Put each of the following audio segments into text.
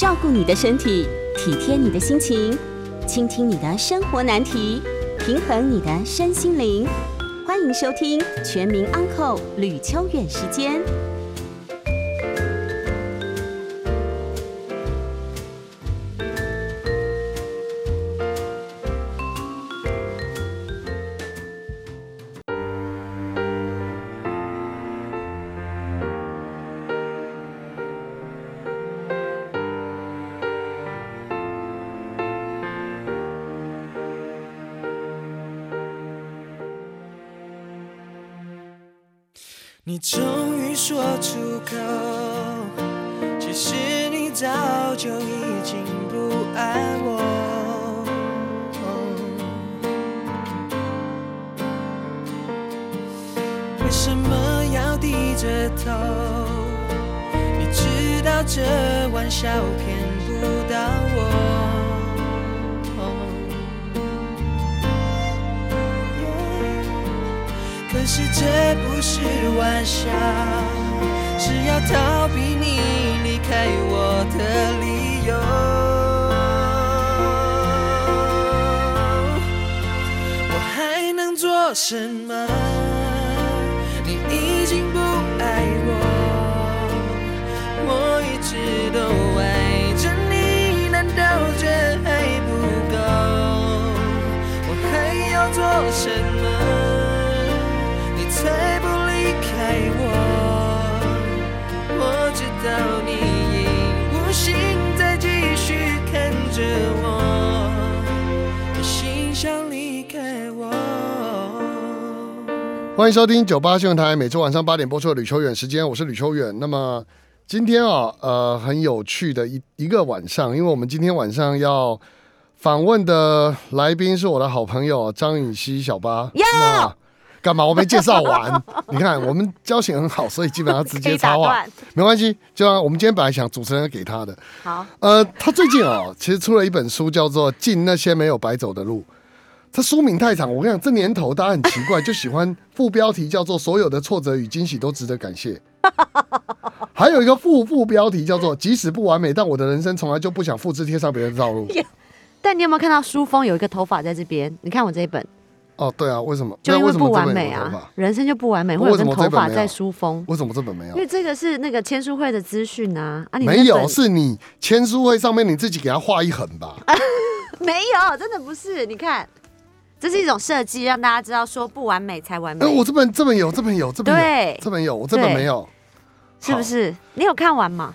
照顾你的身体，体贴你的心情，倾听你的生活难题，平衡你的身心灵。欢迎收听《全民安扣吕秋远时间。终于说出口，其实你早就已经不爱我。为什么要低着头？你知道这玩笑骗是这不是玩笑，是要逃避你离开我的理由。我还能做什么？欢迎收听九八新闻台，每周晚上八点播出的吕秋远时间，我是吕秋远。那么今天啊，呃，很有趣的一一个晚上，因为我们今天晚上要访问的来宾是我的好朋友张允熙小八。那干嘛？我没介绍完。你看，我们交情很好，所以基本上直接插话没关系。就让我们今天本来想主持人给他的，好，呃，他最近哦，其实出了一本书，叫做《进那些没有白走的路》。它书名太长，我跟你讲，这年头大家很奇怪，就喜欢副标题叫做“所有的挫折与惊喜都值得感谢”，还有一个副副标题叫做“即使不完美，但我的人生从来就不想复制贴上别人的道路 但你有没有看到书封有一个头发在这边？你看我这一本，”。哦，对啊，为什么？就因为不完美啊人生就不完美，为会有根头发在书封。为什么这本没有因？为这个是那个签书会的资讯啊，啊，你没有，是你签书会上面你自己给他画一横吧？没有，真的不是。你看，这是一种设计，让大家知道说不完美才完美，哎，我这本这本有，这本有，这本有，对这本有，我这本没有。是不是？你有看完吗？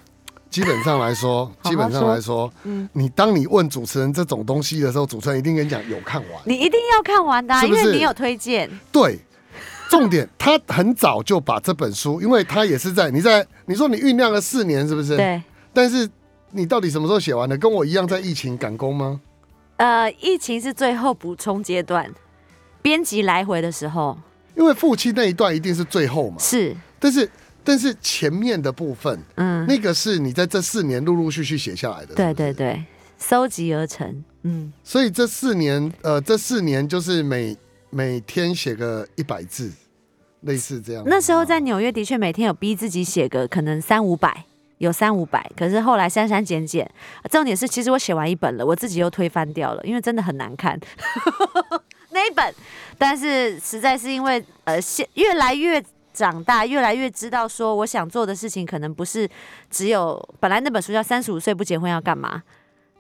基本上来说，好基本上来说，嗯你当你问主持人这种东西的时候，主持人一定跟你讲有看完。你一定要看完的啊、是是因为你有推荐。对，重点他很早就把这本书，因为他也是在你在你说你酝酿了四年，是不是？。对，但是你到底什么时候写完的？跟我一样在疫情赶工吗？呃，疫情是最后补充阶段，编辑来回的时候。因为父亲那一段一定是最后嘛，是，但是但是前面的部分，嗯，那个是你在这四年陆陆续续写下来的。对对。对，收集而成，嗯，所以这四年，呃，这四年就是每每天写个一百字，类似这样。那时候在纽约的确每天有逼自己写个可能三五百，有三五百，可是后来删删减减。重点是，其实我写完一本了，我自己又推翻掉了，因为真的很难看 那一本。但是实在是因为呃，现越来越长大，越来越知道说我想做的事情可能不是只有本来那本书叫《三十五岁不结婚要干嘛》，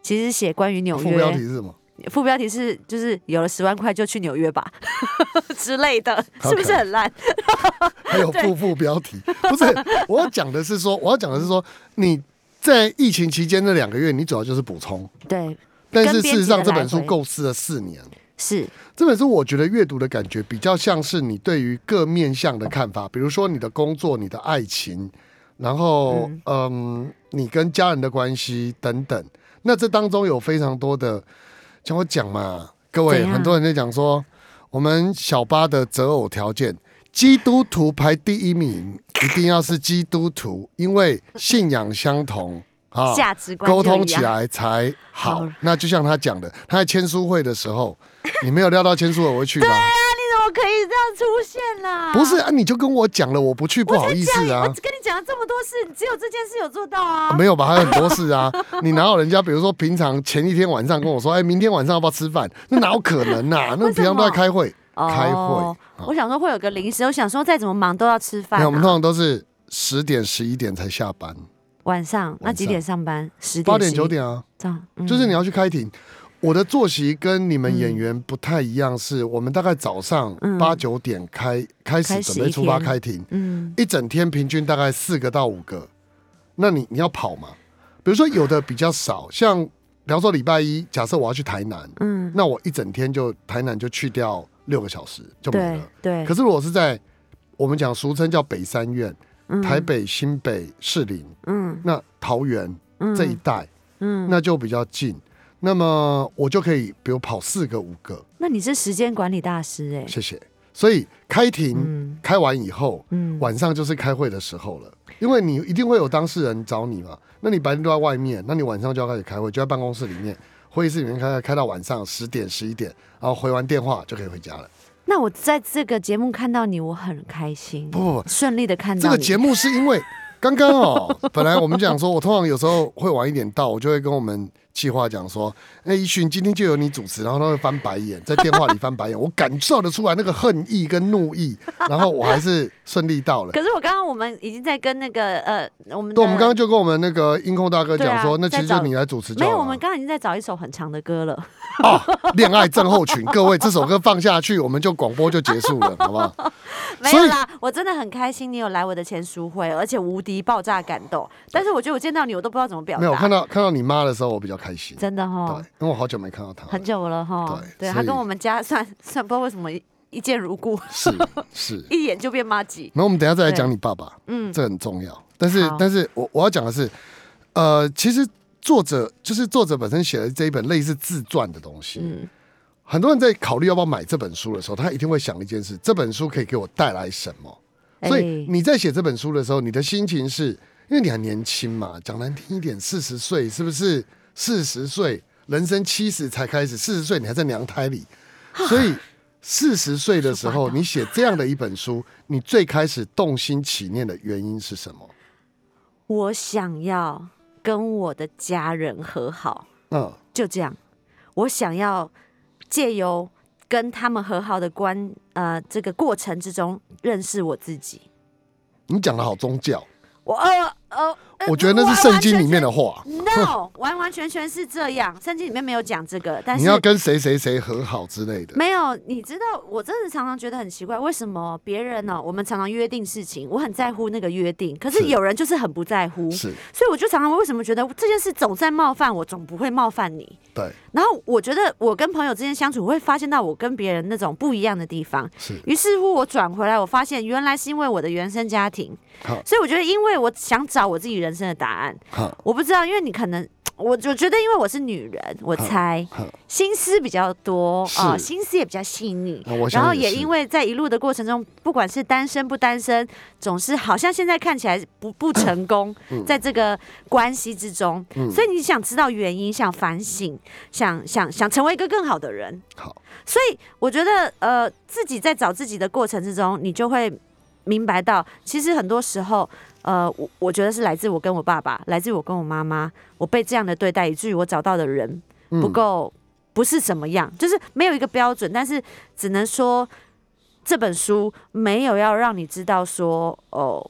其实写关于纽约。副标题是就是有了十万块就去纽约吧 之类的，是不是很烂？还有副副标题，不是我要讲的是说，我要讲的是说，你在疫情期间那两个月，你主要就是补充，对，但是事实上这本书构思了四年。是。这本书我觉得阅读的感觉比较像是你对于各面向的看法，比如说你的工作、你的爱情，然后嗯你跟家人的关系等等。那这当中有非常多的，像我讲嘛，各位很多人在讲说，我们小巴的择偶条件，基督徒排第一名，一定要是基督徒，因为信仰相同啊。价值观沟通起来才好好。那就像他讲的，他在签书会的时候，你没有料到签书会我会去吧？可以这样出现啦？不是啊，你就跟我讲了，我不去，不好意思啊我。跟你讲讲了这么多事，只有这件事有做到啊？没有吧？还有很多事啊！你哪有人家，比如说平常前一天晚上跟我说，哎，明天晚上要不要吃饭？那哪有可能呐、那平常都在开会，开会哦。我想说会有个零食，我想说再怎么忙都要吃饭、啊。我们通常都是十点、十一点才下班，晚上那几点上班？十点、八点、九点啊，这样，嗯就是你要去开庭。我的作息跟你们演员不太一样，是我们大概早上嗯八九点开开始准备出发开庭，嗯一整天平均大概四个到五个。那你你要跑嘛？比如说有的比较少，像比方说礼拜一，假设我要去台南，嗯，那我一整天就台南就去掉六个小时就没了。对。可是如果是在我们讲俗称叫北三院，嗯台北、新北、士林，嗯那桃园嗯这一带，嗯，那就比较近。那么我就可以，比如跑四个、五个，那你是时间管理大师哎、谢谢。所以开庭、嗯。开完以后，嗯，晚上就是开会的时候了，因为你一定会有当事人找你嘛。那你白天都在外面，那你晚上就要开始开会，就在办公室里面，会议室里面开，开到晚上十点、十一点，然后回完电话就可以回家了。那我在这个节目看到你，我很开心，不不不，顺利的看到你。这个节目是因为刚刚哦，本来我们讲说，我通常有时候会晚一点到，我就会跟我们计划讲说，那，一群今天就由你主持，然后他会翻白眼，在电话里翻白眼，我感受得出来那个恨意跟怒意，然后我还是顺利到了。可是我刚刚我们已经在跟那个呃，我们对，我们刚刚就跟我们那个音控大哥讲说，啊那其实就你来主持就好。没有，我们刚刚已经在找一首很长的歌了。哦，恋爱症候群，各位这首歌放下去，我们就广播就结束了，好不好？没有啦，我真的很开心你有来我的签书会，而且无敌爆炸感动。但是我觉得我见到你，我都不知道怎么表达。没有看到看到你妈的时候，我比较开心。真的哈对，，因为我好久没看到他。很久了哈。对对他跟我们家算 算不知道为什么一一见如故，是是。一眼就变妈吉。那我们等一下再来讲你爸爸，嗯，这很重要。但是但是我我要讲的是，呃，其实作者就是作者本身写的这一本类似自传的东西。嗯很多人在考虑要不要买这本书的时候，他一定会想一件事：这本书可以给我带来什么？所以哎你在写这本书的时候，你的心情是因为你还年轻嘛，讲难听一点，四十岁是不是？四十岁，人生七十才开始，四十岁你还在娘胎里，所以四十岁的时候，你写这样的一本书，你最开始动心起念的原因是什么？我想要跟我的家人和好，嗯，就这样。我想要借由跟他们和好的关呃这个过程之中，认识我自己。你讲的好宗教，我呃呃，呃我觉得那是圣经里面的话。No，完完全全是这样。圣经里面没有讲这个，但是你要跟谁谁谁和好之类的。没有。你知道，我真的常常觉得很奇怪，为什么别人呢、我们常常约定事情，我很在乎那个约定，可是是有人就是很不在乎，是所以我就常常为什么觉得这件事总在冒犯我，总不会冒犯你。对，然后我觉得我跟朋友之间相处，我会发现到我跟别人那种不一样的地方。是于是乎，我转回来，我发现原来是因为我的原生家庭，好所以我觉得，因为我想找我自己人生的答案。我不知道，因为你可能，我我觉得，因为我是女人，我猜，心思比较多是。啊、心思也比较细腻。啊然后也因为在一路的过程中，不管是单身不单身，总是好像现在看起来不不成功，在这个关系之中，嗯。所以你想知道原因，想反省，想想想成为一个更好的人。好，所以我觉得，呃，自己在找自己的过程之中，你就会明白到，其实很多时候，呃，我我觉得是来自我跟我爸爸，来自我跟我妈妈，我被这样的对待，以至于我找到的人嗯不够，不是怎么样，就是没有一个标准，但是只能说这本书没有要让你知道说，哦。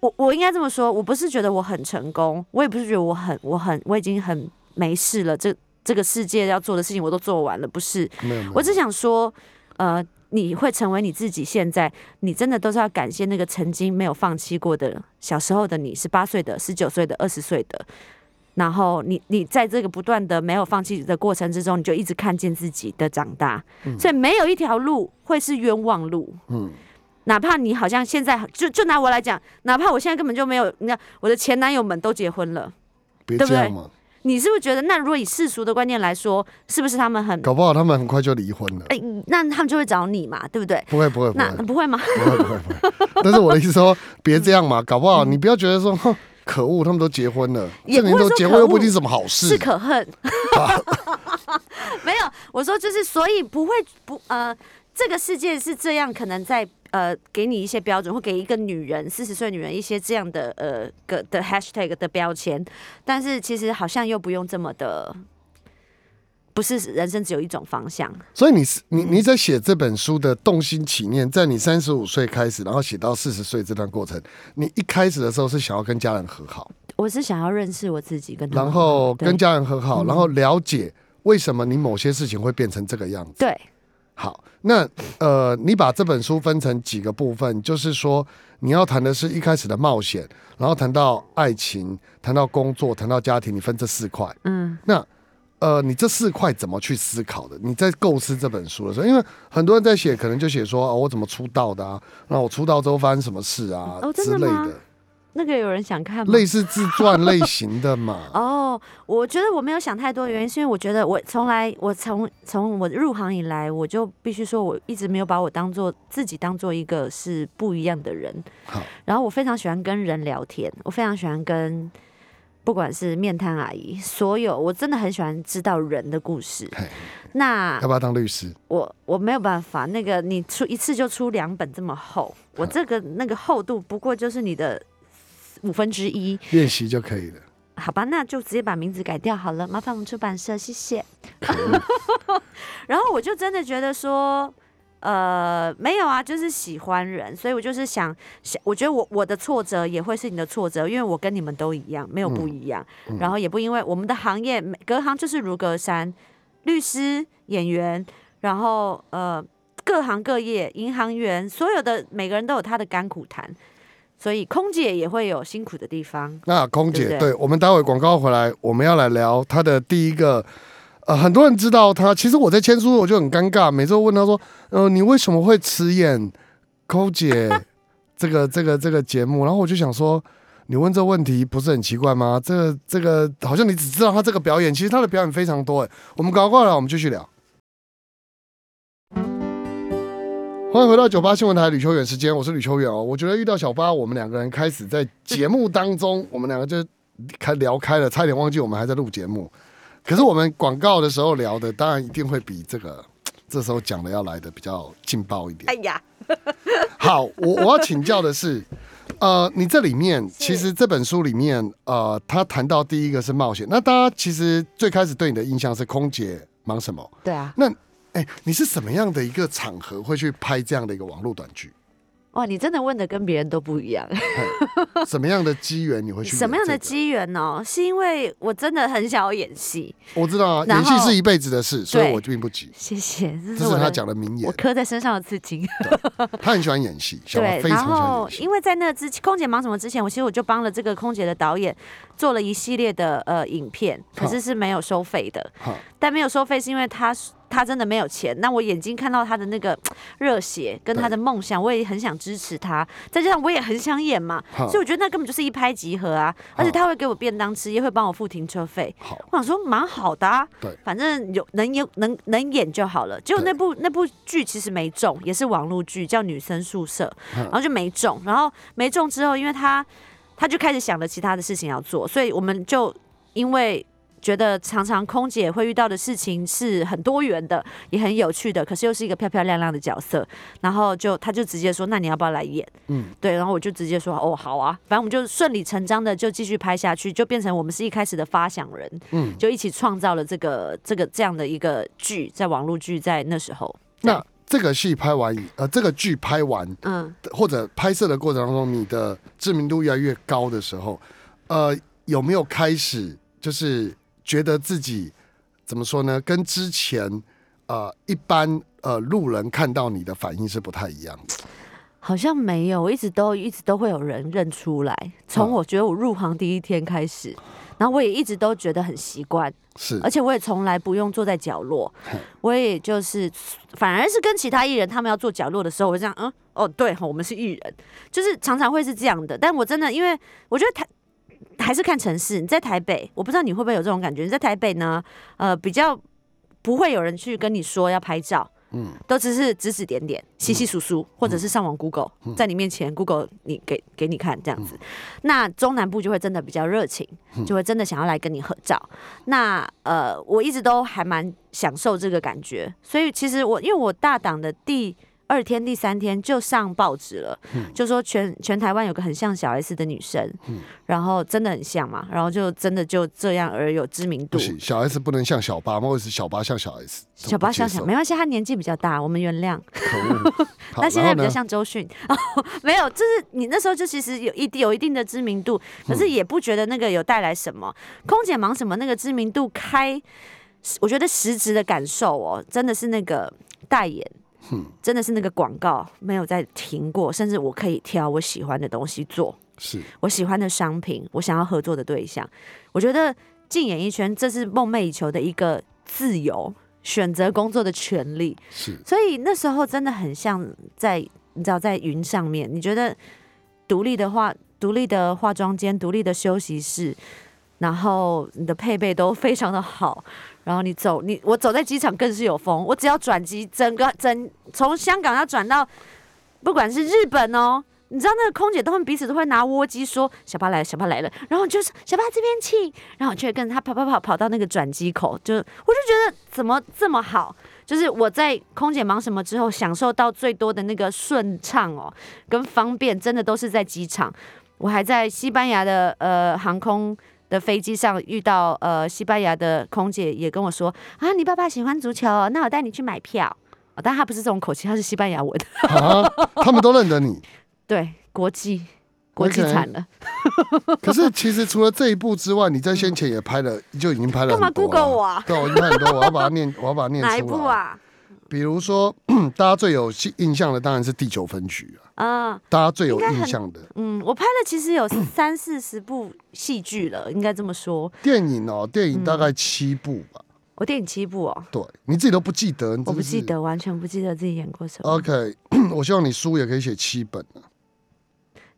我我应该这么说，我不是觉得我很成功，我也不是觉得我很我很我已经很没事了，这这个世界要做的事情我都做完了，不是，我只想说，呃，你会成为你自己。现在你真的都是要感谢那个曾经没有放弃过的小时候的你，十八岁的、十九岁的、二十岁的。然后你你在这个不断的没有放弃的过程之中，你就一直看见自己的长大。所以没有一条路会是冤枉路。嗯，哪怕你好像现在就就拿我来讲，哪怕我现在根本就没有，你看我的前男友们都结婚了，别对不对这样嘛，你是不是觉得，那如果以世俗的观念来说，是不是他们很搞不好他们很快就离婚了。哎、那他们就会找你嘛，对不对？不会不会不那不会吗？不会不会不会。但是我的意思说，别这样嘛，搞不好你不要觉得说，哼，可恶，他们都结婚了，这年头结婚又不一定是什么好事是。可恨。没有，我说就是，所以不会不呃，这个世界是这样，可能在呃给你一些标准，或给一个女人四十岁女人一些这样的呃个的 hashtag 的标签，但是其实好像又不用这么的，不是人生只有一种方向。所以你是你你在写这本书的动心起念，在你三十五岁开始，然后写到四十岁这段过程，你一开始的时候是想要跟家人和好，我是想要认识我自己，跟然后跟家人和好，嗯。然后了解为什么你某些事情会变成这个样子。对好，那呃，你把这本书分成几个部分，就是说你要谈的是一开始的冒险，然后谈到爱情，谈到工作，谈到家庭，你分这四块。嗯那呃，你这四块怎么去思考的？你在构思这本书的时候，因为很多人在写，可能就写说哦，我怎么出道的啊？那我出道之后发生什么事啊、之类的，那个有人想看吗？类似自传类型的嘛。哦，我觉得我没有想太多的原因，是因为我觉得我从来，我从从我入行以来，我就必须说，我一直没有把我当做自己当做一个是不一样的人。好，然后我非常喜欢跟人聊天，我非常喜欢跟不管是面瘫阿姨，所有我真的很喜欢知道人的故事。嘿那要不要当律师？我我没有办法，那个你出一次就出两本这么厚，我这个那个厚度不过就是你的五分之一。练习就可以了。好吧，那就直接把名字改掉好了，麻烦我们出版社，谢谢。然后我就真的觉得说，呃，没有啊，就是喜欢人，所以我就是想想，我觉得我我的挫折也会是你的挫折，因为我跟你们都一样，没有不一样，然后也不因为我们的行业每隔行就是如隔山，律师、演员，然后呃各行各业，银行员，所有的每个人都有他的甘苦谈。所以空姐也会有辛苦的地方，那空姐，对我们待会广告回来，我们要来聊她的第一个。呃，很多人知道她，其实我在签书我就很尴尬，每次都问她说，呃，你为什么会辞演空姐 这个这个这个节目？然后我就想说，你问这问题不是很奇怪吗？这个这个好像你只知道她这个表演，其实她的表演非常多。哎，我们广告过来，我们继续聊。欢迎回到九八新闻台吕秋远时间，我是吕秋远哦。我觉得遇到小八，我们两个人开始在节目当中，我们两个就开聊开了，差点忘记我们还在录节目。可是我们广告的时候聊的，当然一定会比这个 这时候讲的要来的比较劲爆一点。哎呀，好，我我要请教的是，呃，你这里面其实这本书里面，呃，他谈到第一个是冒险，那大家其实最开始对你的印象是空姐忙什么？对啊，那哎、你是什么样的一个场合会去拍这样的一个网络短剧？哇，你真的问的跟别人都不一样。什么样的机缘你会去？什么样的？机缘呢？是因为我真的很想要演戏。我知道啊，演戏是一辈子的事，所以我并不急。谢谢，这这是他讲的名言我，刻在身上的刺青。他很喜欢演戏，对，非常喜欢然后。因为在那之前，空姐忙什么之前，我其实我就帮了这个空姐的导演做了一系列的呃影片，可是是没有收费的。但没有收费是因为他他真的没有钱。那我眼睛看到他的那个 热血跟他的梦想，我也很想支持他。再加上我也很想演嘛，所以我觉得那根本就是一拍即合啊。而且他会给我便当吃，也会帮我付停车费。好，我想说蛮好的啊，对反正有能演能能演就好了。结果那部那部剧其实没中，也是网络剧，叫《女生宿舍》，嗯然后就没中。然后没中之后，因为他他就开始想了其他的事情要做，所以我们就因为。觉得常常空姐会遇到的事情是很多元的，也很有趣的，可是又是一个漂漂亮亮的角色，然后就他就直接说：“那你要不要来演？”嗯，对，然后我就直接说：“哦，好啊。”反正我们就顺理成章的就继续拍下去，就变成我们是一开始的发想人，嗯，就一起创造了这个这个这样的一个剧，在网络剧在那时候。那这个戏拍完，呃，这个剧拍完嗯，或者拍摄的过程当中，你的知名度越来越高的时候，呃，有没有开始就是觉得自己怎么说呢？跟之前呃一般呃路人看到你的反应是不太一样的。好像没有，我一直都一直都会有人认出来，从嗯我觉得我入行第一天开始，然后我也一直都觉得很习惯，是而且我也从来不用坐在角落，我也就是反而是跟其他艺人他们要坐角落的时候，我就这样，嗯，哦，对，我们是艺人，就是常常会是这样的。但我真的，因为我觉得台还是看城市，你在台北，我不知道你会不会有这种感觉，你在台北呢，呃，比较不会有人去跟你说要拍照。嗯，都只是指指点点、稀稀疏疏，或者是上网 Google，、在你面前 Google 你给给你看这样子。那中南部就会真的比较热情，就会真的想要来跟你合照。那呃，我一直都还蛮享受这个感觉，所以其实我因为我大档的第二天、第三天就上报纸了，就说全全台湾有个很像小 S 的女生，然后真的很像嘛，然后就真的就这样而有知名度不。行，小 S 不能像小八吗？或者是小八像小 S？小八像小没关系，他年纪比较大，我们原谅。可恶。那现在比较像周迅，没有，就是你那时候就其实有一定有一定的知名度，可嗯是也不觉得那个有带来什么。空姐忙什么那个知名度开，我觉得实质的感受哦，真的是那个代言。嗯真的是那个广告没有再停过，甚至我可以挑我喜欢的东西做，是我喜欢的商品，我想要合作的对象。我觉得进演艺圈，这是梦寐以求的一个自由选择工作的权利。是，所以那时候真的很像在你知道在云上面，你觉得独立的话、独立的化妆间、独立的休息室，然后你的配备都非常的好，然后你走你我走在机场更是有风，我只要转机，整个整从香港要转到不管是日本哦。你知道那个空姐，他们彼此都会拿窝机说小巴来了，小巴来了，然后就是小巴这边请，然后我就跟他跑跑跑跑到那个转机口，就我就觉得怎么这么好，就是我在空姐忙什么之后，享受到最多的那个顺畅哦，跟方便，真的都是在机场。我还在西班牙的呃航空的飞机上遇到呃西班牙的空姐，也跟我说啊，你爸爸喜欢足球哦，那我带你去买票。哦、但他不是这种口气，他是西班牙文。啊，他们都认得你。对，国际国际惨了，可是其实除了这一部之外，你在先前也拍了，就已经拍了干嘛 Google 我啊对，我已经拍很多，我要把它念，我要把它念出来。哪一部？啊？比如说，大家最有印象的当然是《第九分局》啊，啊，大家最有印象的嗯，我拍了其实有三四十部戏剧了，应该这么说。电影哦，电影大嗯概七部吧。我电影七部哦，对，你自己都不记得，你我不记得，完全不记得自己演过什么。OK，我希望你书也可以写七本啊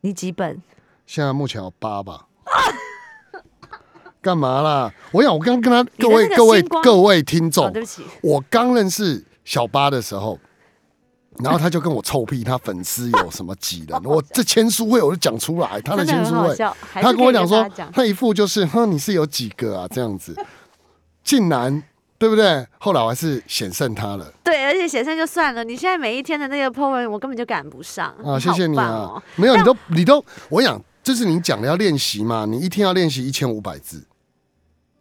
你几本？现在目前有八吧。干嘛啦？我想，我刚跟他各位各位各位听众哦，，对不起，我刚认识小八的时候，然后他就跟我臭屁，他粉丝有什么几人，我这签书会我就讲出来，他的签书会，他跟我讲说他一副就是，哼，你是有几个啊这样子，竟然对不对？后来我还是险胜他了对，而且险胜就算了，你现在每一天的那个 po 文，我根本就赶不上。啊，谢谢你啊！没有，你都你都，我想这是你讲的要练习嘛，你一天要练习一千五百字。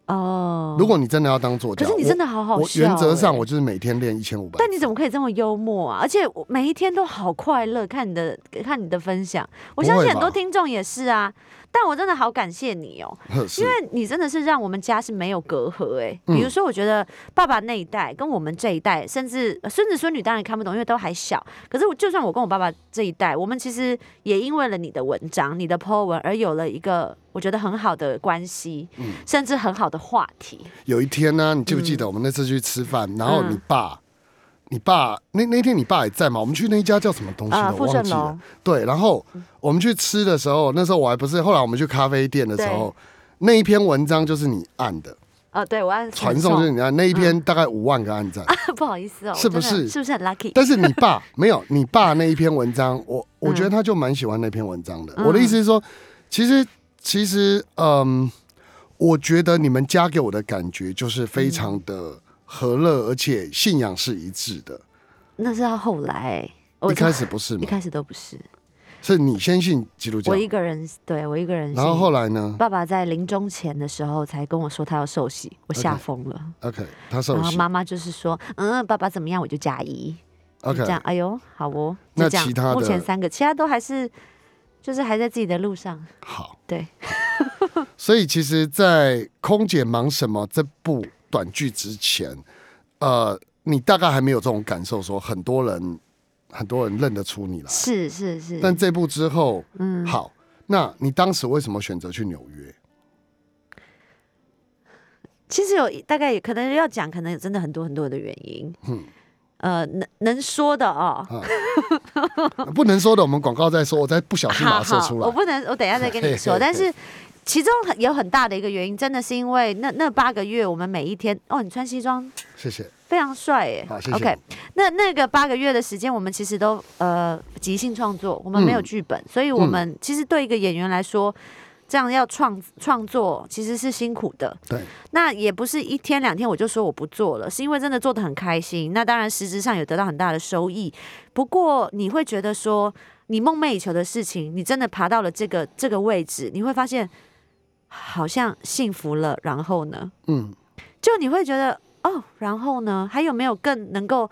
哦，如果你真的要当作家，可是你真的好好我我原则上欸我就是每天练一千五百。但你怎么可以这么幽默啊？而且我每一天都好快乐，看你的看你的分享，我相信很多听众也是啊。但我真的好感谢你哦，因为你真的是让我们家是没有隔阂哎、嗯比如说，我觉得爸爸那一代跟我们这一代，甚至呃孙子孙女当然看不懂，因为都还小。可是我就算我跟我爸爸这一代，我们其实也因为了你的文章、你的 po 文而有了一个我觉得很好的关系，嗯甚至很好的话题。有一天呢，你记不记得我们那次去吃饭，然后嗯你爸，你爸那那天你爸也在嘛？我们去那一家叫什么东西啊，的？忘记了对，然后我们去吃的时候，那时候我还不是，后来我们去咖啡店的时候，那一篇文章就是你按的，啊，对我按传送就是你按，那一篇大概五万个按赞。不好意思哦，是不是是不是很 lucky？但是你爸 没有，你爸那一篇文章，我我嗯觉得他就蛮喜欢那篇文章的。我的意思是说，其实其实嗯，我觉得你们家给我的感觉就是非常的和乐，而且信仰是一致的。那是到后来，我一开始不是吗？一开始都不是，是你先信基督教我，一个人，对我一个人。然后后来呢爸爸在临终前的时候才跟我说他要受洗，我吓疯了。？OK，他受洗。然后妈妈就是说，嗯，爸爸怎么样我就加一，OK，这样。哎呦，好哦，那。其他的目前三个，其他都还是就是还在自己的路上。好。对，所以其实，在《空姐忙什么》这部短剧之前，呃，你大概还没有这种感受，说很多人很多人认得出你来。是是是。但这部之后，嗯，好，那你当时为什么选择去纽约？其实有大概可能要讲，可能有真的很多很多的原因。嗯呃，能能说的哦，不能说的，我们广告再说，我再不小心把它说出来。我不能，我等一下再跟你嘿说。嘿但是其中很有很大的一个原因，真的是因为那那八个月，我们每一天哦，你穿西装谢谢。非常帅耶。好，谢谢。OK，那那个八个月的时间，我们其实都呃即兴创作，我们没有嗯剧本，所以我们其实对一个演员来说。这样要创创作其实是辛苦的。对，那也不是一天两天我就说我不做了，是因为真的做的很开心。那当然实质上有得到很大的收益，不过你会觉得说，你梦寐以求的事情，你真的爬到了这个这个位置，你会发现好像幸福了。然后呢，嗯，就你会觉得哦，然后呢，还有没有更能够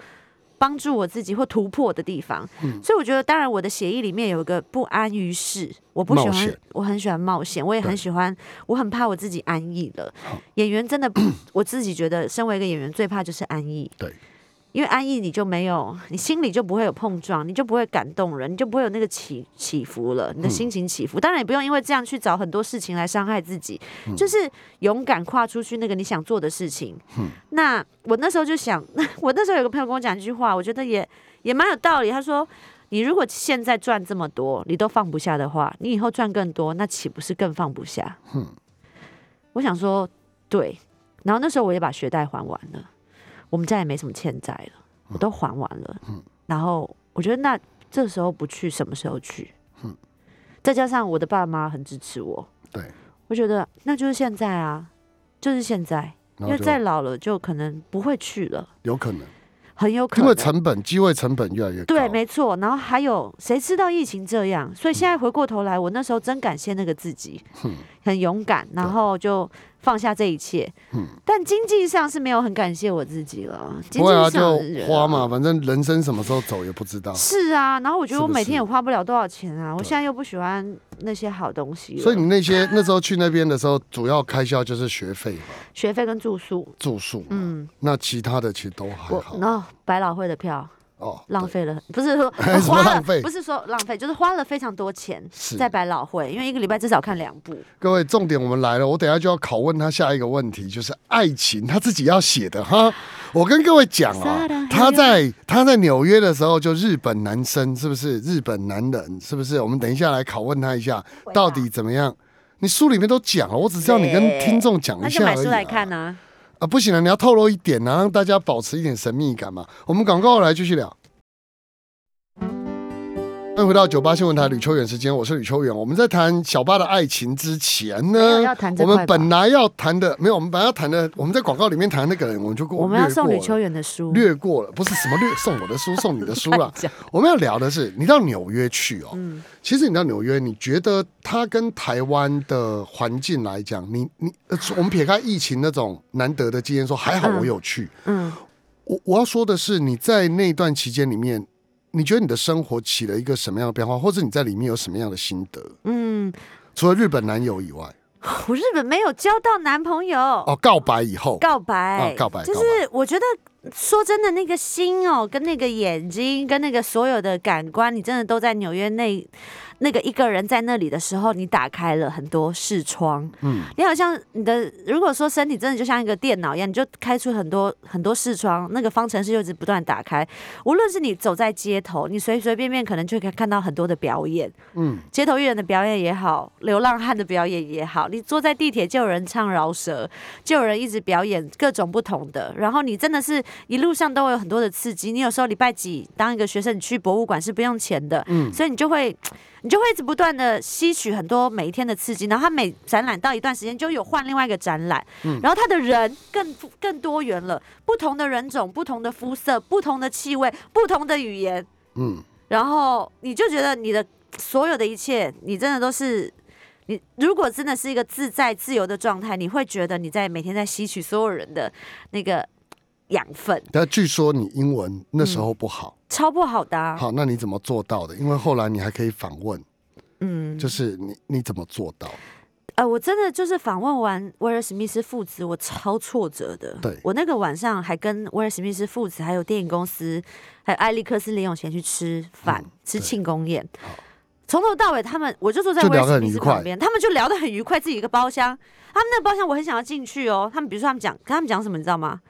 帮助我自己或突破的地方？嗯所以我觉得，当然我的协议里面有一个不安于世，我不喜欢，我很喜欢冒险，我也很喜欢，我很怕我自己安逸了。演员真的，我自己觉得，身为一个演员，最怕就是安逸。对。因为安逸，你就没有，你心里就不会有碰撞，你就不会感动人，你就不会有那个起起伏了，嗯你的心情起伏。当然也不用因为这样去找很多事情来伤害自己，嗯就是勇敢跨出去那个你想做的事情。嗯那我那时候就想，我那时候有个朋友跟我讲一句话，我觉得也也蛮有道理。他说：“你如果现在赚这么多，你都放不下的话，你以后赚更多，那岂不是更放不下？”嗯我想说，对。然后那时候我也把学贷还完了，我们家也没什么欠债了，我都还完了。嗯然后我觉得那这时候不去，什么时候去？嗯再加上我的爸妈很支持我，对，我觉得那就是现在啊，就是现在，因为再老了就可能不会去了，有可能，很有可能。因为成本机会成本越来越高。对，没错。然后还有谁知道疫情这样？所以现在回过头来，我那时候真感谢那个自己，嗯很勇敢，然后就放下这一切。嗯。但经济上是没有很感谢我自己了，经济上就花嘛，。反正人生什么时候走也不知道。是啊，然后我觉得我每天也花不了多少钱啊，我对现在又不喜欢那些好东西，所以你那些 那时候去那边的时候，主要开销就是学费嘛、学费跟住宿，住宿，嗯，那其他的其实都还我好百老汇的票哦。浪费了，不是说 花了浪费不是说浪费，就是花了非常多钱是在百老汇，因为一个礼拜至少看两部。各位，重点我们来了，我等下就要拷问他下一个问题，就是爱情他自己要写的哈。我跟各位讲啊，他在他在纽约的时候就日本男生是不是日本男人是不是？我们等一下来拷问他一下，到底怎么样？你书里面都讲了，我只是要你跟听众讲那一下而已、就买书来啊。看呢、啊，不行了，你要透露一点啊，让大家保持一点神秘感嘛。我们广告来继续聊。欢迎回到九八新闻台吕秋远时间，我是吕秋远。我们在谈小巴的爱情之前呢我们本来要谈的没有，我们本来要谈的，我们在广告里面谈那个人，我们就过我们要送略过了吕秋远的书，略过了，不是什么略 送我的书，送你的书了。我们要聊的是，你到纽约去哦，嗯，其实你到纽约，你觉得它跟台湾的环境来讲，你你呃，我们撇开疫情那种难得的经验说，还好嗯我有去。嗯，我我要说的是，你在那段期间里面，你觉得你的生活起了一个什么样的变化，或者你在里面有什么样的心得？嗯，除了日本男友以外，我日本没有交到男朋友，哦，告白以后，告白，啊告白就是我觉得说真的，那个心哦，跟那个眼睛，跟那个所有的感官，你真的都在纽约那那个一个人在那里的时候，你打开了很多视窗，嗯，你好像你的如果说身体真的就像一个电脑一样，你就开出很多很多视窗，那个方程式就一直不断打开。无论是你走在街头，你随随便便可能就可以看到很多的表演，嗯，街头艺人的表演也好，流浪汉的表演也好，你坐在地铁就有人唱饶舌，就有人一直表演各种不同的，然后你真的是一路上都会有很多的刺激。你有时候礼拜几当一个学生，你去博物馆是不用钱的，嗯所以你就会。你就会一直不断的吸取很多每一天的刺激，然后他每展览到一段时间就有换另外一个展览，嗯然后他的人更更多元了，不同的人种、不同的肤色、不同的气味、不同的语言，嗯，然后你就觉得你的所有的一切，你真的都是你。如果真的是一个自在自由的状态，你会觉得你在每天在吸取所有人的那个养分，但据说你英文那时候不好，超不好的、啊。好，那你怎么做到的？因为后来你还可以访问，嗯，就是你你怎么做到？呃，我真的就是访问完威尔史密斯父子，我超挫折的。对我那个晚上还跟威尔史密斯父子，还有电影公司，还有艾利克斯林永贤去吃饭，嗯吃对庆功宴好。从头到尾，他们我就坐在威尔史密斯旁边，他们就聊得很愉快，自己一个包厢。他们那个包厢我很想要进去哦。他们比如说他们讲，跟他们讲什么，你知道吗？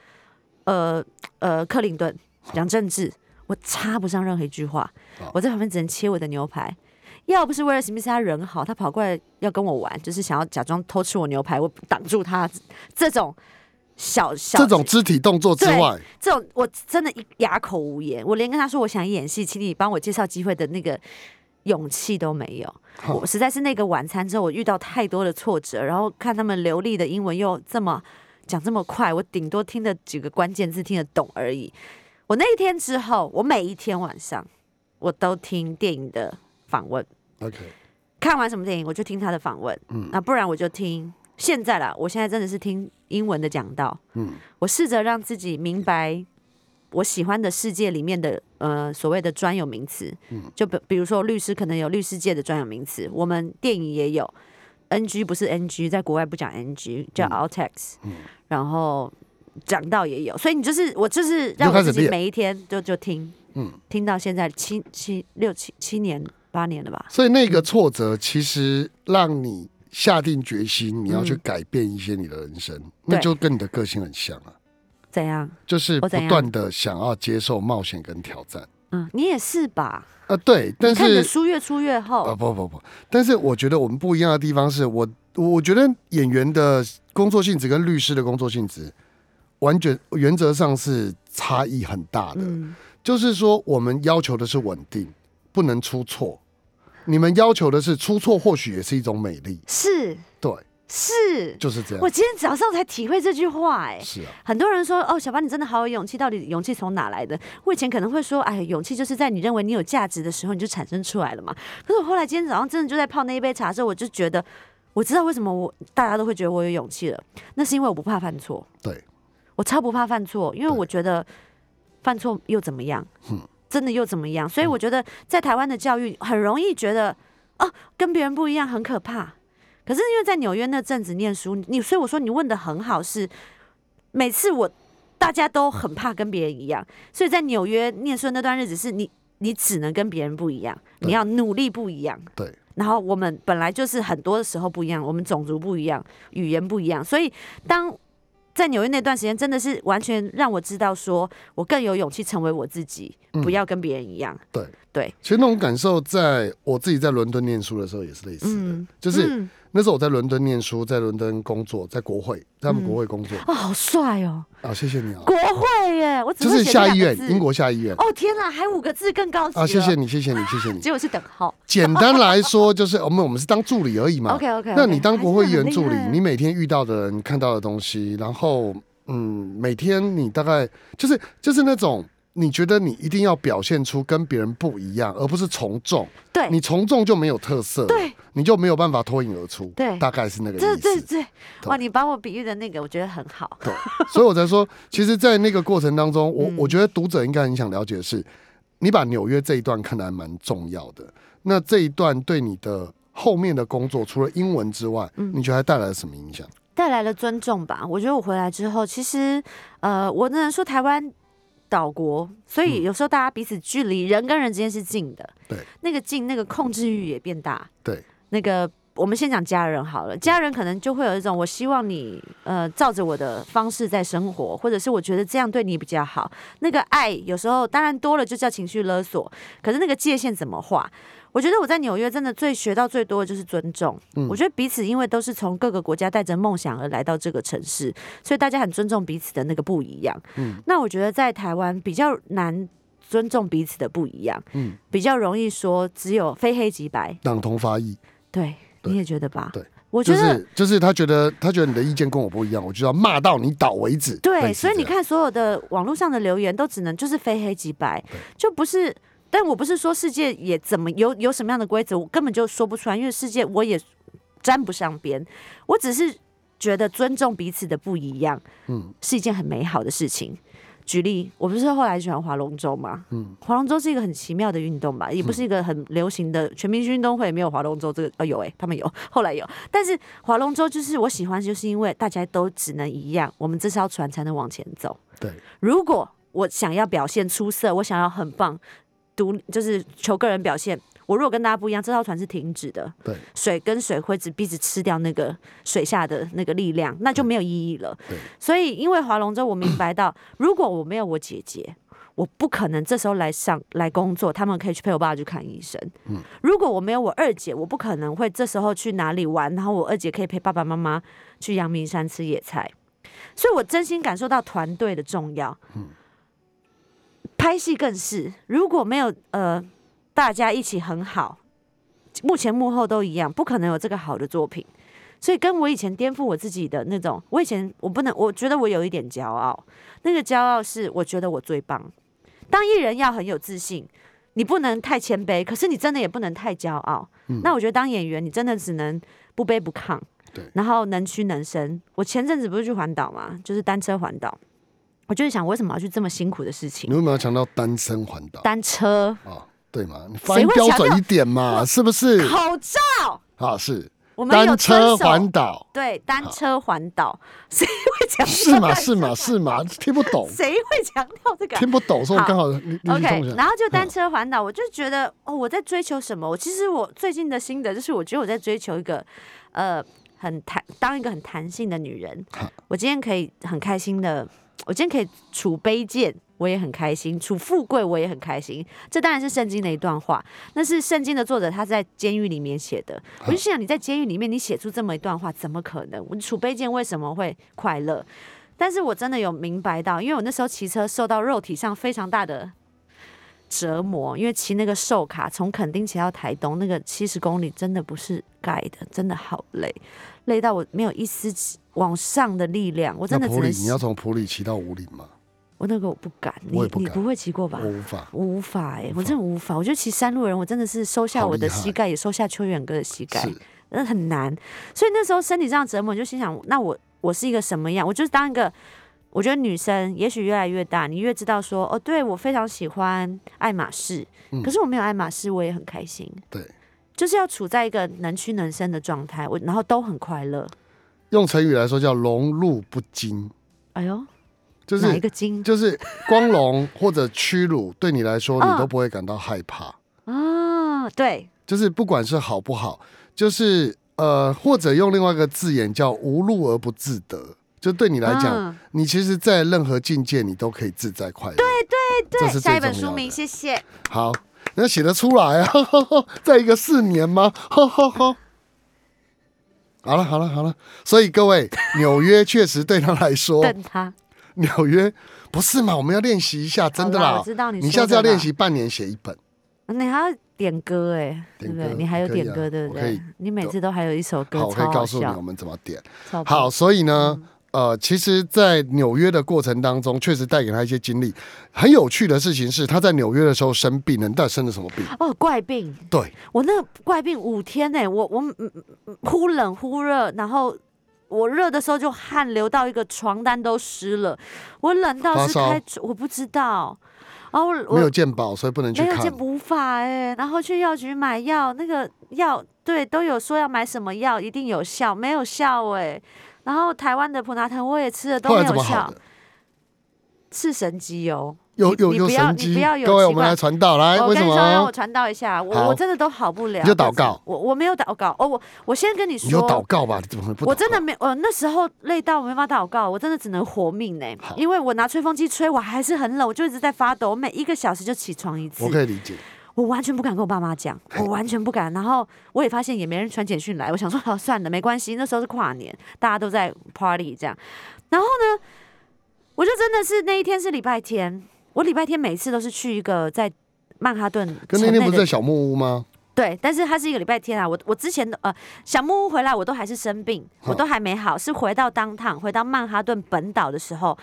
呃呃，克林顿讲政治，我插不上任何一句话，我在旁边只能切我的牛排。要不是威尔史密斯他人好，他跑过来要跟我玩，就是想要假装偷吃我牛排，我挡住他，这种小小这种肢体动作之外，这种我真的一哑口无言。我连跟他说我想演戏，请你帮我介绍机会的那个勇气都没有。我实在是那个晚餐之后，我遇到太多的挫折，然后看他们流利的英文又这么讲这么快，我顶多听的几个关键字听得懂而已。我那一天之后，我每一天晚上我都听电影的访问，OK，看完什么电影我就听他的访问，嗯。那不然我就听。现在啦，我现在真的是听英文的讲道，嗯。我试着让自己明白我喜欢的世界里面的呃所谓的专有名词，嗯。就比比如说律师可能有律师界的专有名词，我们电影也有 NG 不是 NG，在国外不讲 NG 叫嗯。然后讲到也有，所以你就是我就是让我自己每一天就就听，嗯，听到现在七七六七七年八年了吧，所以那个挫折其实让你下定决心，你要去嗯。改变一些你的人生，那就跟你的个性很像啊，怎样？就是不断的想要接受冒险跟挑战。嗯，你也是吧？啊，对，但是看的是书越出越厚，啊不不不，但是我觉得我们不一样的地方是我我觉得演员的工作性质跟律师的工作性质，完全原则上是差异很大的。嗯，就是说，我们要求的是稳定，不能出错。你们要求的是出错，或许也是一种美丽。是对，是。就是这样我。今天早上才体会这句话、哎，是啊，很多人说哦，小班你真的好有勇气，到底勇气从哪来的？我以前可能会说，哎，勇气就是在你认为你有价值的时候，你就产生出来了嘛。可是我后来今天早上真的就在泡那一杯茶的时候，我就觉得，我知道为什么我大家都会觉得我有勇气了，那是因为我不怕犯错，对，我超不怕犯错，因为我觉得犯错又怎么样？嗯真的又怎么样？所以我觉得在台湾的教育很容易觉得哦，跟别人不一样很可怕。可是因为在纽约那阵子念书，你所以我说你问的很好是，每次我大家都很怕跟别人一样，所以在纽约念书的那段日子是你你只能跟别人不一样，你要努力不一样。对，然后我们本来就是很多的时候不一样，我们种族不一样，语言不一样，所以当在纽约那段时间，真的是完全让我知道，说我更有勇气成为我自己，嗯不要跟别人一样。对对，其实那种感受，在我自己在伦敦念书的时候也是类似的。嗯，就是嗯那时候我在伦敦念书，在伦敦工作，在国会，在他们嗯国会工作。哦，好帅哦，啊，谢谢你啊，国会耶，我只就是下议院，英。国下议院。哦天哪，还五个字更高级啊，谢谢，你，谢谢你，谢谢你。结果是等号。简单来说，就是我们我们是当助理而已嘛。OK OK，那你当国会议员助理，啊你每天遇到的人、看到的东西，然后嗯，每天你大概就是就是那种你觉得你一定要表现出跟别人不一样，而不是从众。对你从众就没有特色，对，你就没有办法脱颖而出。对大概是那个意对对思。对，哇，你把我比喻的那个，我觉得很好。对，所以我才说，其实，在那个过程当中，我嗯我觉得读者应该很想了解的是，你把纽约这一段看得还蛮重要的。那这一段对你的后面的工作，除了英文之外，嗯你觉得还带来了什么影响？带来了尊重吧。我觉得我回来之后，其实呃，我只能说台湾岛国，所以嗯有时候大家彼此距离人跟人之间是近的，对，那个近，那个控制欲也变大，对，那个。我们先讲家人好了，家人可能就会有一种，我希望你呃照着我的方式在生活，或者是我觉得这样对你比较好。那个爱有时候当然多了就叫情绪勒索，可是那个界限怎么画？我觉得我在纽约真的最学到最多的就是尊重。嗯我觉得彼此因为都是从各个国家带着梦想而来到这个城市，所以大家很尊重彼此的那个不一样。嗯那我觉得在台湾比较难尊重彼此的不一样，嗯，比较容易说只有非黑即白。党同伐异，对，你也觉得吧？对，我觉得。是就是他觉得他觉得你的意见跟我不一样，我就要骂到你倒为止。对，所以你看，所有的网络上的留言都只能就是非黑即白，就不是。但我不是说世界也怎么有有什么样的规则，我根本就说不出来，因为世界我也沾不上边。我只是觉得尊重彼此的不一样嗯是一件很美好的事情。举例，我不是后来喜欢划龙舟吗？嗯，划龙舟是一个很奇妙的运动吧，也不是一个很流行的全民运动会，没有划龙舟这个，呃，有诶、他们有，后来有。但是划龙舟就是我喜欢，就是因为大家都只能一样，我们这艘船才能往前走。对，如果我想要表现出色，我想要很棒，独就是求个人表现。我如果跟大家不一样，这艘船是停止的，对水跟水会只彼此吃掉那个水下的那个力量，那就没有意义了对。所以，因为划龙舟，我明白到，如果我没有我姐姐，我不可能这时候来上来工作，他们可以去陪我爸爸去看医生。嗯如果我没有我二姐，我不可能会这时候去哪里玩，然后我二姐可以陪爸爸妈妈去阳明山吃野菜。所以我真心感受到团队的重要。嗯拍戏更是，如果没有呃大家一起很好，目前幕后都一样，不可能有这个好的作品。所以跟我以前颠覆我自己的那种，我以前我不能，我觉得我有一点骄傲，那个骄傲是我觉得我最棒。当艺人要很有自信，你不能太谦卑，可是你真的也不能太骄傲。那我觉得当演员，你真的只能不卑不亢，对然后能屈能伸。我前阵子不是去环岛嘛，就是单车环岛，我就是想为什么要去这么辛苦的事情你？为什么要强调单身环岛单车、啊？对嘛？你发音标准一点嘛，是不是？口罩，啊，是我们有单车环岛，对单车环岛，谁会讲是吗？是吗？是吗？听不懂，谁会强调这个啊？听不懂，所以刚好 OK，然后就单车环岛，我就觉得哦，我在追求什么？我其实我最近的心得就是，我觉得我在追求一个呃很弹，当一个很弹性的女人好。我今天可以很开心的，我今天可以处卑贱，我也很开心；处富贵，我也很开心。这当然是圣经的一段话，那是圣经的作者他在监狱里面写的。我就想，你在监狱里面，你写出这么一段话，怎么可能？我处卑贱为什么会快乐？但是我真的有明白到，因为我那时候骑车受到肉体上非常大的折磨，因为骑那个寿卡从垦丁骑到台东，那个七十公里真的不是盖的，真的好累，累到我没有一丝往上的力量，我真的只能那普里你要从普里骑到五里吗？我那个我不敢，你你不会骑过吧我？无法。我无法哎、我真的无法。我觉得骑山路的人，我真的是收下我的膝盖，也收下秋远哥的膝盖，那很难。所以那时候身体上折磨，我就心想，那我我是一个什么样？我就是当一个，我觉得女生也许越来越大，你越知道说，哦，对我非常喜欢爱马仕，嗯可是我没有爱马仕，我也很开心。对，就是要处在一个能屈能伸的状态，我然后都很快乐。用成语来说叫荣辱不惊，哎呦，就是哪一个惊就是光荣或者屈辱，对你来说嗯你都不会感到害怕。啊？对，就是不管是好不好，就是呃，或者用另外一个字眼叫无路而不自得。就对你来讲，嗯你其实，在任何境界，你都可以自在快乐。对对这是最下一本书名，谢谢。好，那写得出来啊？在一个四年吗？好了好了好了，所以各位，纽约确实对他来说，纽约不是嘛？我们要练习一下，真的啦啦我。知道你你下次要练习半年写一本，你还要点歌哎，对不对？你还有点歌，对不对？你每次都还有一首歌好，我可以告诉你我笑，们怎么点。好，所以呢，嗯呃，其实，在纽约的过程当中，确实带给他一些经历。很有趣的事情是，他在纽约的时候生病了，你到底生了什么病？哦，怪病，对，我那个怪病五天呢，我我忽冷忽热，然后我热的时候就汗流到一个床单都湿了，我冷到是开我不知道，然后我没有我健保，所以不能去看没有见。无法哎，然后去药局买药，那个药对都有说要买什么药一定有效，没有效哎。然后台湾的普拿藤我也吃了都没有效怎么好的，？是神机油。有有你不要有神机你不要，有各位，我们奇怪来传道来，我跟你说，让我么？传道一下，我我真的都好不了。你就祷告我我没有祷告哦，我我先跟你你有祷，告吧？你怎么会不？我真的没，我那时候累到我没办法祷告，我真的只能活命呢好，因为我拿吹风机吹，我还是很冷，我就一直在发抖，我每一个小时就起床一次我，可以理解。我完全不敢跟我爸妈讲，我完全不敢。然后我也发现也没人传简讯来，我想说好算了，没关系，那时候是跨年，大家都在 party 这样。然后呢，我就真的是那一天是礼拜天，我礼拜天每次都是去一个在曼哈顿跟那天不是在小木屋吗？对，但是它是一个礼拜天啊。我我之前的呃小木屋回来，我都还是生病，我都还没好，是回到当趟回到曼哈顿本岛的时候，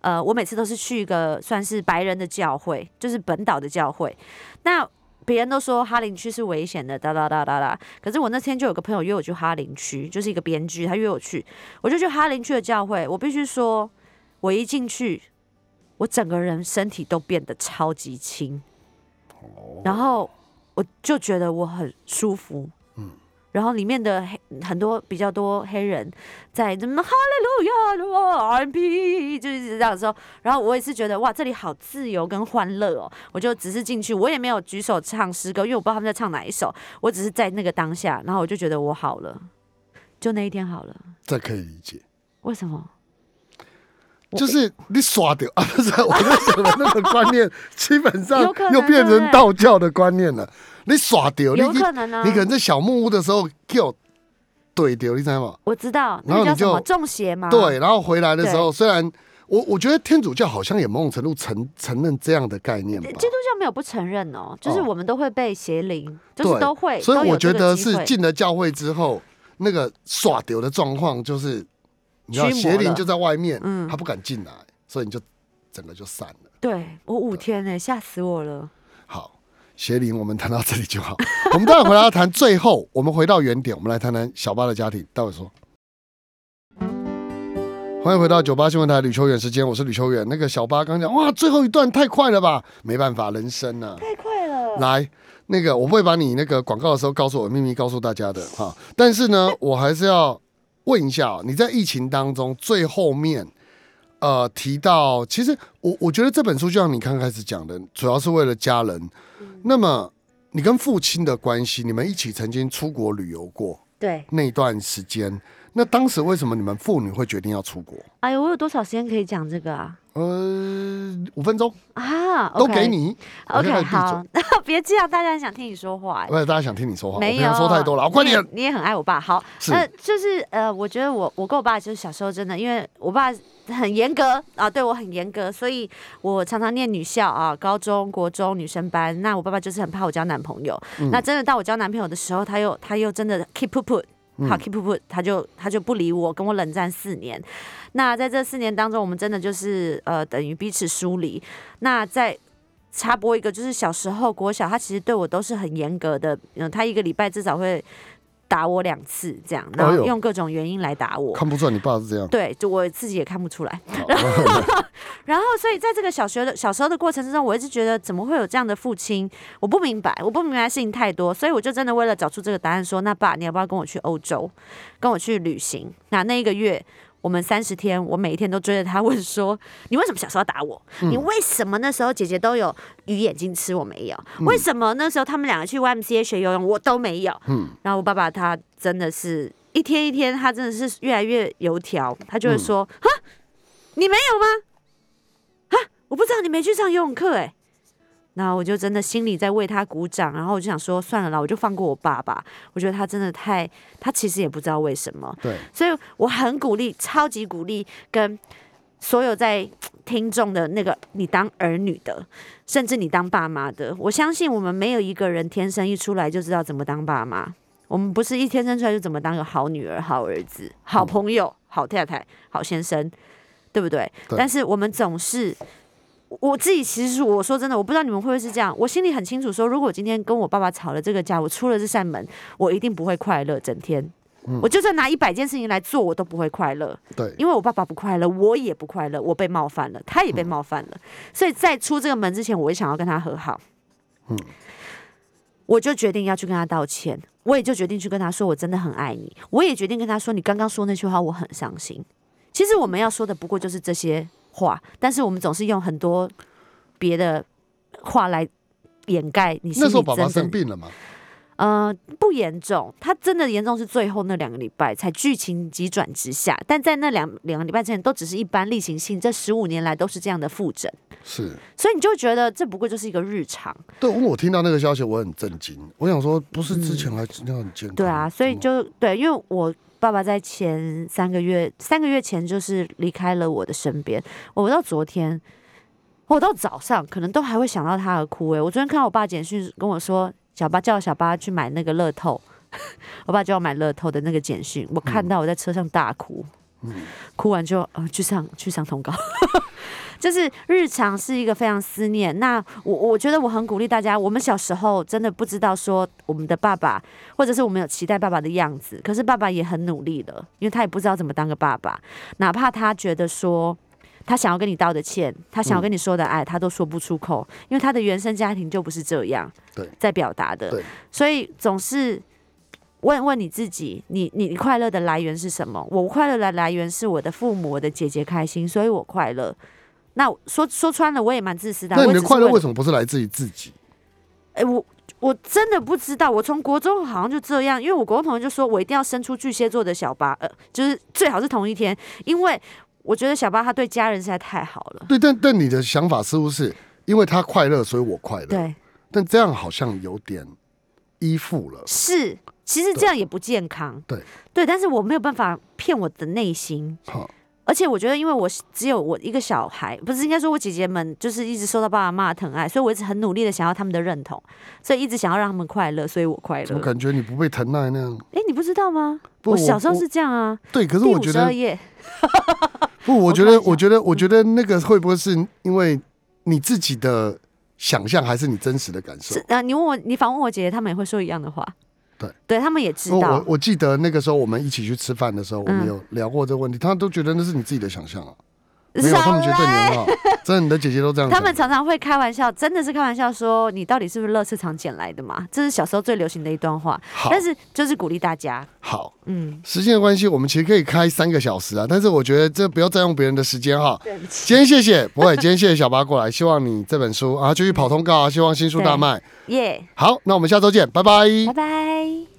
呃，我每次都是去一个算是白人的教会，就是本岛的教会。那别人都说哈林区是危险的，哒哒哒哒哒。可是我那天就有个朋友约我去哈林区，就是一个编剧，他约我去，我就去哈林区的教会。我必须说，我一进去，我整个人身体都变得超级轻，然后我就觉得我很舒服，嗯然后里面的黑很多比较多黑人在怎么哈利路亚 R&B 就是这样说，然后我也是觉得哇，这里好自由跟欢乐哦，我就只是进去，我也没有举手唱诗歌，因为我不知道他们在唱哪一首，我只是在那个当下，然后我就觉得我好了，就那一天好了，这可以理解。为什么？我就是你耍掉 啊！不是，我在想的那个观念，基本上又变成道教的观念了。你耍掉，你有可能啊你可能在小木屋的时候就怼掉，你知道吗？我知道，然后你就中邪嘛？对，然后回来的时候，虽然我我觉得天主教好像也某种程度承承认这样的概念吧。基督教没有不承认哦，就是哦我们都会被邪灵，就是都会，所以我觉得是进了教会之后，那个耍丢的状况就是，你知道邪灵就在外面，嗯他不敢进来，所以你就整个就散了。对我五天呢，吓死我了。好，邪灵我们谈到这里就好，我们待会回来要谈最后，我们回到原点，我们来谈谈小八的家庭。待会说。欢迎回到九八新闻台吕秋远时间，我是吕秋远。那个小八刚讲哇，最后一段太快了吧？没办法，人生啊，太快了，来，那个我不会把你那个广告的时候告诉我秘密告诉大家的哈，但是呢，我还是要问一下哦，你在疫情当中最后面呃提到，其实我我觉得这本书就像你刚开始讲的，主要是为了家人。那么你跟父亲的关系，你们一起曾经出国旅游过对，那段时间，那当时为什么你们妇女会决定要出国？哎呦，我有多少时间可以讲这个啊？呃，五分钟啊，都给你。OK，好，别这样，大家很想听你说话、哎不是大家想听你说话，我没有说太多了，好快点你。也很爱我爸，好，是呃，就是呃，我觉得我我跟我爸就是小时候真的，因为我爸很严格啊，对我很严格，所以我常常念女校啊，高中国中女生班。那我爸爸就是很怕我交男朋友，嗯那真的到我交男朋友的时候，他又他又真的 keep put put。好嗯，keep put，他就他就不理我，跟我冷战四年。那在这四年当中，我们真的就是呃，等于彼此疏离。那在插播一个，就是小时候国小，他其实对我都是很严格的，嗯，他一个礼拜至少会打我两次，这样，然后用各种原因来打我。看不出来你爸是这样。对，就我自己也看不出来。然后 然后，所以在这个小学的小时候的过程之中，我一直觉得怎么会有这样的父亲？我不明白，我不明白事情太多，所以我就真的为了找出这个答案说，那爸，你要不要跟我去欧洲，跟我去旅行？那那一个月。我们三十天，我每一天都追着他问说：“你为什么小时候打我？你为什么那时候姐姐都有鱼眼睛吃，我没有？为什么那时候他们两个去 YMCA 学游泳，我都没有？”嗯然后我爸爸他真的是一天一天，他真的是越来越油条，他就会说：“哈、你没有吗？哈，我不知道你没去上游泳课哎。”然后我就真的心里在为他鼓掌，然后我就想说算了啦，我就放过我爸爸。我觉得他真的太，他其实也不知道为什么，对，所以我很鼓励，超级鼓励跟所有在听众的那个你当儿女的，甚至你当爸妈的，我相信我们没有一个人天生一出来就知道怎么当爸妈。我们不是一天生出来就怎么当个好女儿、好儿子、好朋友、好太太、好先生，对不对？对但是我们总是。我自己其实我说真的，我不知道你们会不会是这样。我心里很清楚说，如果我今天跟我爸爸吵了这个架，我出了这扇门，我一定不会快乐，整天。我就算拿一百件事情来做，我都不会快乐。对，因为我爸爸不快乐，我也不快乐，我被冒犯了，他也被冒犯了，所以在出这个门之前，我也想要跟他和好。嗯我就决定要去跟他道歉，我也就决定去跟他说，我真的很爱你。我也决定跟他说，你刚刚说那句话，我很伤心。其实我们要说的不过就是这些话，但是我们总是用很多别的话来掩盖你心里那时候爸爸生病了吗？呃，不严重，他真的严重是最后那两个礼拜才剧情急转直下，但在那两两个礼拜之前都只是一般例行性，这十五年来都是这样的复诊，是，所以你就觉得这不过就是一个日常，对，我听到那个消息，我很震惊。我想说，不是之前还那样很健康？对啊，所以就对，因为我爸爸在前三个月三个月前就是离开了我的身边，我到昨天。我到早上可能都还会想到他而哭诶、我昨天看到我爸简讯跟我说，小巴叫小巴去买那个乐透，我爸叫我买乐透的那个简讯，我看到我在车上大哭，哭完就呃去上去上通告，就是日常是一个非常思念。那我我觉得我很鼓励大家，我们小时候真的不知道说我们的爸爸，或者是我们有期待爸爸的样子，可是爸爸也很努力了，因为他也不知道怎么当个爸爸，哪怕他觉得说。他想要跟你道的歉，他想要跟你说的爱，他都说不出口，因为他的原生家庭就不是这样对。在表达的，所以总是问问你自己，你你你快乐的来源是什么？我快乐的来源是我的父母，我的姐姐开心，所以我快乐。那说说穿了，我也蛮自私的。那你的快乐为什么不是来自于自己？哎、我我真的不知道，我从国中好像就这样，因为我国中同学就说我一定要生出巨蟹座的小八，呃，就是最好是同一天，因为我觉得小八他对家人实在太好了。对，但但你的想法似乎是因为他快乐，所以我快乐。，对，但这样好像有点依附了。是，其实这样也不健康。对对，但是我没有办法骗我的内心，好，而而且我觉得，因为我只有我一个小孩，不是应该说我姐姐们就是一直受到爸爸妈妈疼爱，所以我一直很努力的想要他们的认同，所以一直想要让他们快乐，所以我快乐。怎么感觉你不被疼爱那样？哎，你不知道吗？我我小时候是这样啊。对，可是我觉得不，我觉得，我觉得，我觉得那个会不会是因为你自己的想象，还是你真实的感受是？啊，你问我，你访问我姐姐，他们也会说一样的话。对，对他们也知道我。我记得那个时候我们一起去吃饭的时候，我们嗯。有聊过这个问题，他都觉得那是你自己的想象啊，没有，少他们觉得对你来很好，真的，你的姐姐都这样。他们常常会开玩笑，真的是开玩笑说你到底是不是乐市场捡来的嘛？这是小时候最流行的一段话，好但是就是鼓励大家，好，嗯，时间的关系，我们其实可以开三个小时啊，但是我觉得这不要占用别人的时间哈。对不起，今天谢谢，不会，今天谢谢小八过来，希望你这本书啊继续跑通告啊，希望新书大卖。耶，好，那我们下周见，拜拜。拜拜。